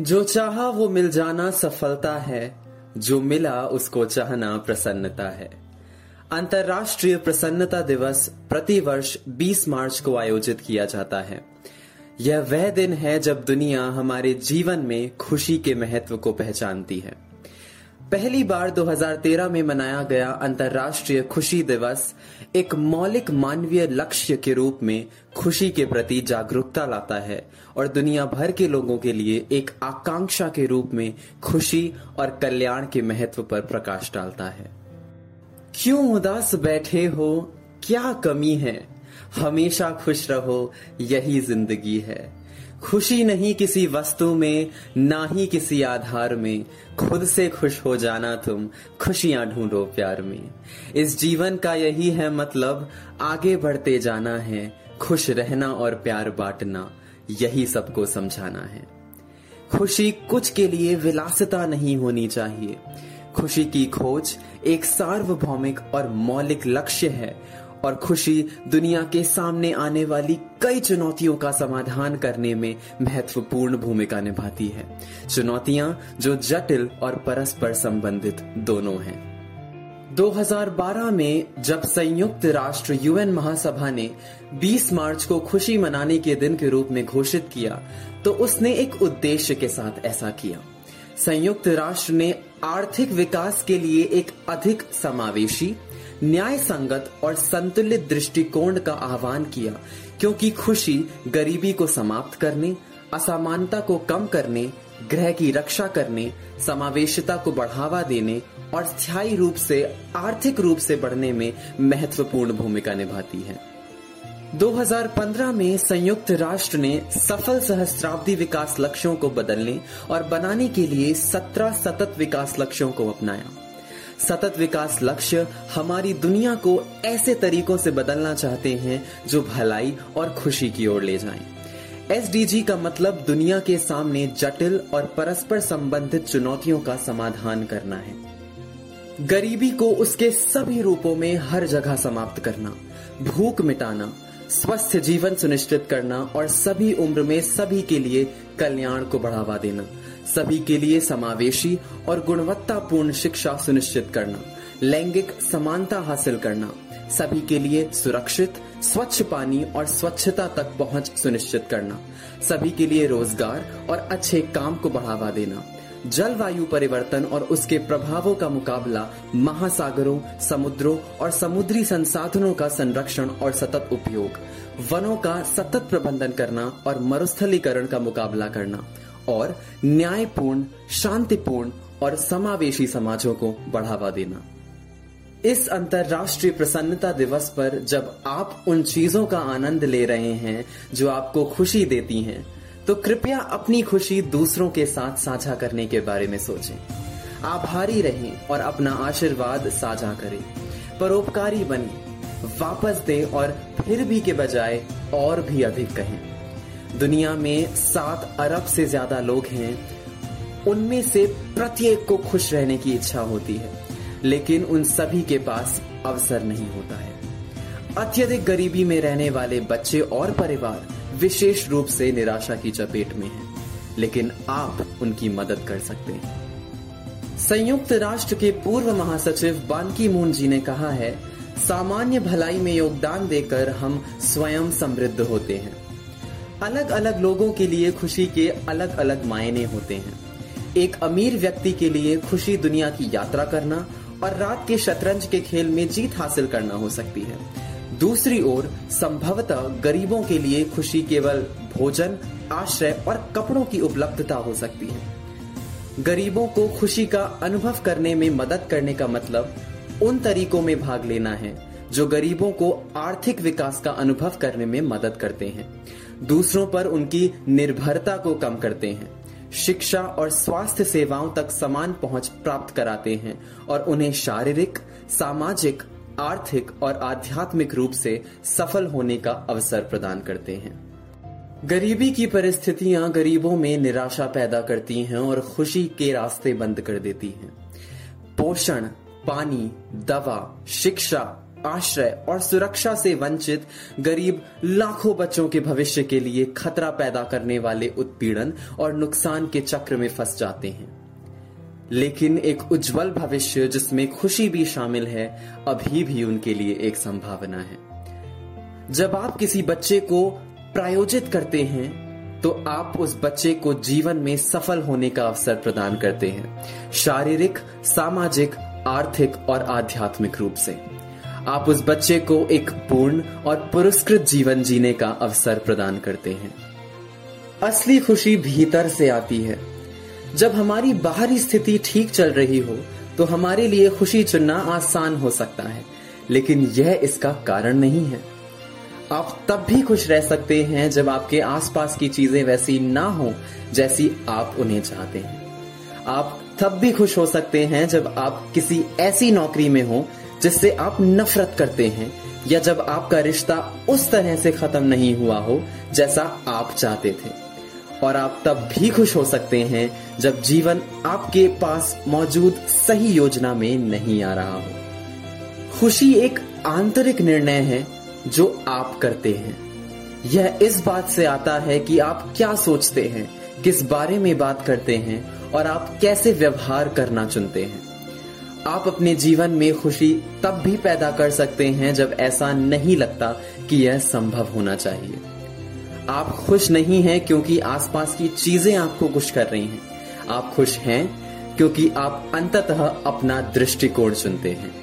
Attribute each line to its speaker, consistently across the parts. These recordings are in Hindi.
Speaker 1: जो चाहा वो मिल जाना सफलता है, जो मिला उसको चाहना प्रसन्नता है। अंतर्राष्ट्रीय प्रसन्नता दिवस प्रतिवर्ष 20 मार्च को आयोजित किया जाता है। यह वह दिन है जब दुनिया हमारे जीवन में खुशी के महत्व को पहचानती है। पहली बार 2013 में मनाया गया अंतर्राष्ट्रीय खुशी दिवस एक मौलिक मानवीय लक्ष्य के रूप में खुशी के प्रति जागरूकता लाता है और दुनिया भर के लोगों के लिए एक आकांक्षा के रूप में खुशी और कल्याण के महत्व पर प्रकाश डालता है। क्यों उदास बैठे हो? क्या कमी है? हमेशा खुश रहो, यही ज़िंदगी है। खुशी नहीं किसी वस्तु में, ना ही किसी आधार में। खुद से खुश हो जाना तुम, खुशियाँ ढूंढो प्यार में। इस जीवन का यही है मतलब आगे बढ़ते जाना है, खुश रहना और प्यार बांटना, यही सबको समझाना है। खुशी कुछ के लिए विलासिता नहीं होनी चाहिए। खुशी की खोज एक सार्वभौमिक और मौलिक लक्ष्य है और खुशी दुनिया के सामने आने वाली कई चुनौतियों का समाधान करने में महत्वपूर्ण भूमिका निभाती है। चुनौतियाँ जो जटिल और परस्पर संबंधित दोनों हैं। 2012 में जब संयुक्त राष्ट्र यूएन महासभा ने 20 मार्च को खुशी मनाने के दिन के रूप में घोषित किया तो उसने एक उद्देश्य के साथ ऐसा किया। संयुक्त राष्ट्र ने आर्थिक विकास के लिए एक अधिक समावेशी न्याय संगत और संतुलित दृष्टिकोण का आह्वान किया, क्योंकि खुशी गरीबी को समाप्त करने, असमानता को कम करने, ग्रह की रक्षा करने, समावेशिता को बढ़ावा देने और स्थायी रूप से, आर्थिक रूप से बढ़ने में महत्वपूर्ण भूमिका निभाती है। 2015 में संयुक्त राष्ट्र ने सफल सहस्त्राब्दी विकास लक्ष्यों को बदलने और बनाने के लिए 17 सतत विकास लक्ष्यों को अपनाया। सतत विकास लक्ष्य हमारी दुनिया को ऐसे तरीकों से बदलना चाहते हैं जो भलाई और खुशी की ओर ले जाएँ। एसडीजी का मतलब दुनिया के सामने जटिल और परस्पर संबंधित चुनौतियों का समाधान करना है गरीबी को उसके सभी रूपों में हर जगह समाप्त करना, भूख मिटाना, स्वस्थ जीवन सुनिश्चित करना और सभी उम्र में सभी के लिए कल्याण को बढ़ावा देना सभी के लिए समावेशी और गुणवत्तापूर्ण शिक्षा सुनिश्चित करना, लैंगिक समानता हासिल करना, सभी के लिए सुरक्षित, स्वच्छ पानी और स्वच्छता तक पहुँच सुनिश्चित करना, सभी के लिए रोज़गार और अच्छे काम को बढ़ावा देना, जलवायु परिवर्तन और उसके प्रभावों का मुकाबला महासागरों, समुद्रों और समुद्री संसाधनों का संरक्षण और सतत उपयोग, वनों का सतत प्रबंधन करना और मरुस्थलीकरण का मुकाबला करना और न्यायपूर्ण शांतिपूर्ण और समावेशी समाजों को बढ़ावा देना। इस अंतर्राष्ट्रीय प्रसन्नता दिवस पर जब आप उन चीज़ों का आनंद ले रहे हैं जो आपको खुशी देती हैं, तो कृपया अपनी खुशी दूसरों के साथ साझा करने के बारे में सोचें। आभारी रहें और अपना आशीर्वाद साझा करें। परोपकारी बने। वापस दें और फिर भी के बजाय और भी अधिक कहें। दुनिया में सात अरब से ज़्यादा लोग हैं उनमें से प्रत्येक को खुश रहने की इच्छा होती है लेकिन उन सभी के पास अवसर नहीं होता है। अत्यधिक गरीबी में रहने वाले बच्चे और परिवार विशेष रूप से निराशा की चपेट में हैं, लेकिन आप उनकी मदद कर सकते हैं। संयुक्त राष्ट्र के पूर्व महासचिव बानकी मून जी ने कहा है सामान्य भलाई में योगदान देकर हम स्वयं समृद्ध होते हैं। अलग अलग लोगों के लिए खुशी के अलग अलग मायने होते हैं। एक अमीर व्यक्ति के लिए खुशी दुनिया की यात्रा करना और रात के शतरंज के खेल में जीत हासिल करना हो सकती है। दूसरी ओर, संभवतः गरीबों के लिए खुशी केवल भोजन, आश्रय और कपड़ों की उपलब्धता हो सकती है। गरीबों को खुशी का अनुभव करने में मदद करने का मतलब उन तरीकों में भाग लेना है जो गरीबों को आर्थिक विकास का अनुभव करने में मदद करते हैं। दूसरों पर उनकी निर्भरता को कम करते हैं। शिक्षा और स्वास्थ्य सेवाओं तक समान पहुँच प्राप्त कराते हैं और उन्हें शारीरिक, सामाजिक, आर्थिक और आध्यात्मिक रूप से सफल होने का अवसर प्रदान करते हैं। गरीबी की परिस्थितियाँ गरीबों में निराशा पैदा करती हैं और खुशी के रास्ते बंद कर देती हैं। पोषण, पानी, दवा, शिक्षा आश्रय और सुरक्षा से वंचित गरीब लाखों बच्चों के भविष्य के लिए खतरा पैदा करने वाले उत्पीड़न और नुकसान के चक्र में फंस जाते हैं। लेकिन एक उज्जवल भविष्य जिसमें खुशी भी शामिल है, अभी भी उनके लिए एक संभावना है। जब आप किसी बच्चे को प्रायोजित करते हैं तो आप उस बच्चे को जीवन में सफल होने का अवसर प्रदान करते हैं, शारीरिक, सामाजिक, आर्थिक और आध्यात्मिक रूप से। आप उस बच्चे को एक पूर्ण और पुरस्कृत जीवन जीने का अवसर प्रदान करते हैं। असली खुशी भीतर से आती है। जब हमारी बाहरी स्थिति ठीक चल रही हो तो हमारे लिए खुशी चुनना आसान हो सकता है, लेकिन यह इसका कारण नहीं है। आप तब भी खुश रह सकते हैं जब आपके आसपास की चीज़ें वैसी ना हो जैसी आप उन्हें चाहते हैं। आप तब भी खुश हो सकते हैं जब आप किसी ऐसी नौकरी में हो जिससे आप नफरत करते हैं, या जब आपका रिश्ता उस तरह से खत्म नहीं हुआ हो जैसा आप चाहते थे। और आप तब भी खुश हो सकते हैं जब जीवन आपके पास मौजूद सही योजना में नहीं आ रहा हो। खुशी एक आंतरिक निर्णय है जो आप करते हैं। यह इस बात से आता है कि आप क्या सोचते हैं, किस बारे में बात करते हैं, और आप कैसे व्यवहार करना चुनते हैं। आप अपने जीवन में खुशी तब भी पैदा कर सकते हैं जब ऐसा नहीं लगता कि यह संभव होना चाहिए। आप खुश नहीं हैं क्योंकि आसपास की चीज़ें आपको खुश कर रही हैं। आप खुश हैं क्योंकि आप अंततः अपना दृष्टिकोण चुनते हैं।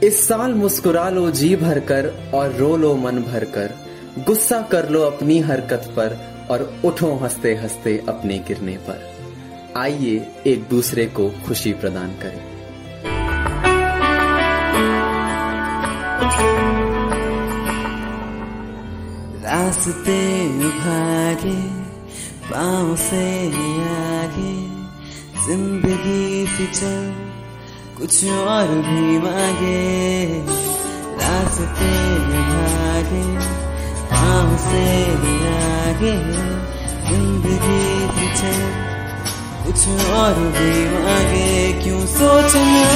Speaker 1: इस साल मुस्कुरा लो जी भरकर और रो लो मन भरकर। गुस्सा कर लो अपनी हरकत पर और उठो हँसते हँसते अपने गिरने पर। आइए एक दूसरे को खुशी प्रदान करें।
Speaker 2: रास्ते भागे पाँव से आगे, ज़िंदगी से कुछ और भी मांगे। रास्ते भागे पाँव से आगे, ज़िंदगी से कुछ और भी मांगे। क्यों सोचना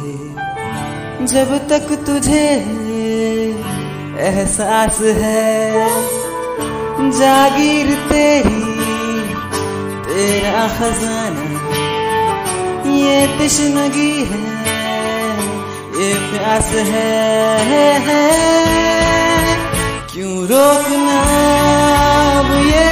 Speaker 2: जब तक तुझे एहसास है जागीर तेरी तेरा खजाना ये तशनगी है ये प्यास है, है क्यों रोकना ये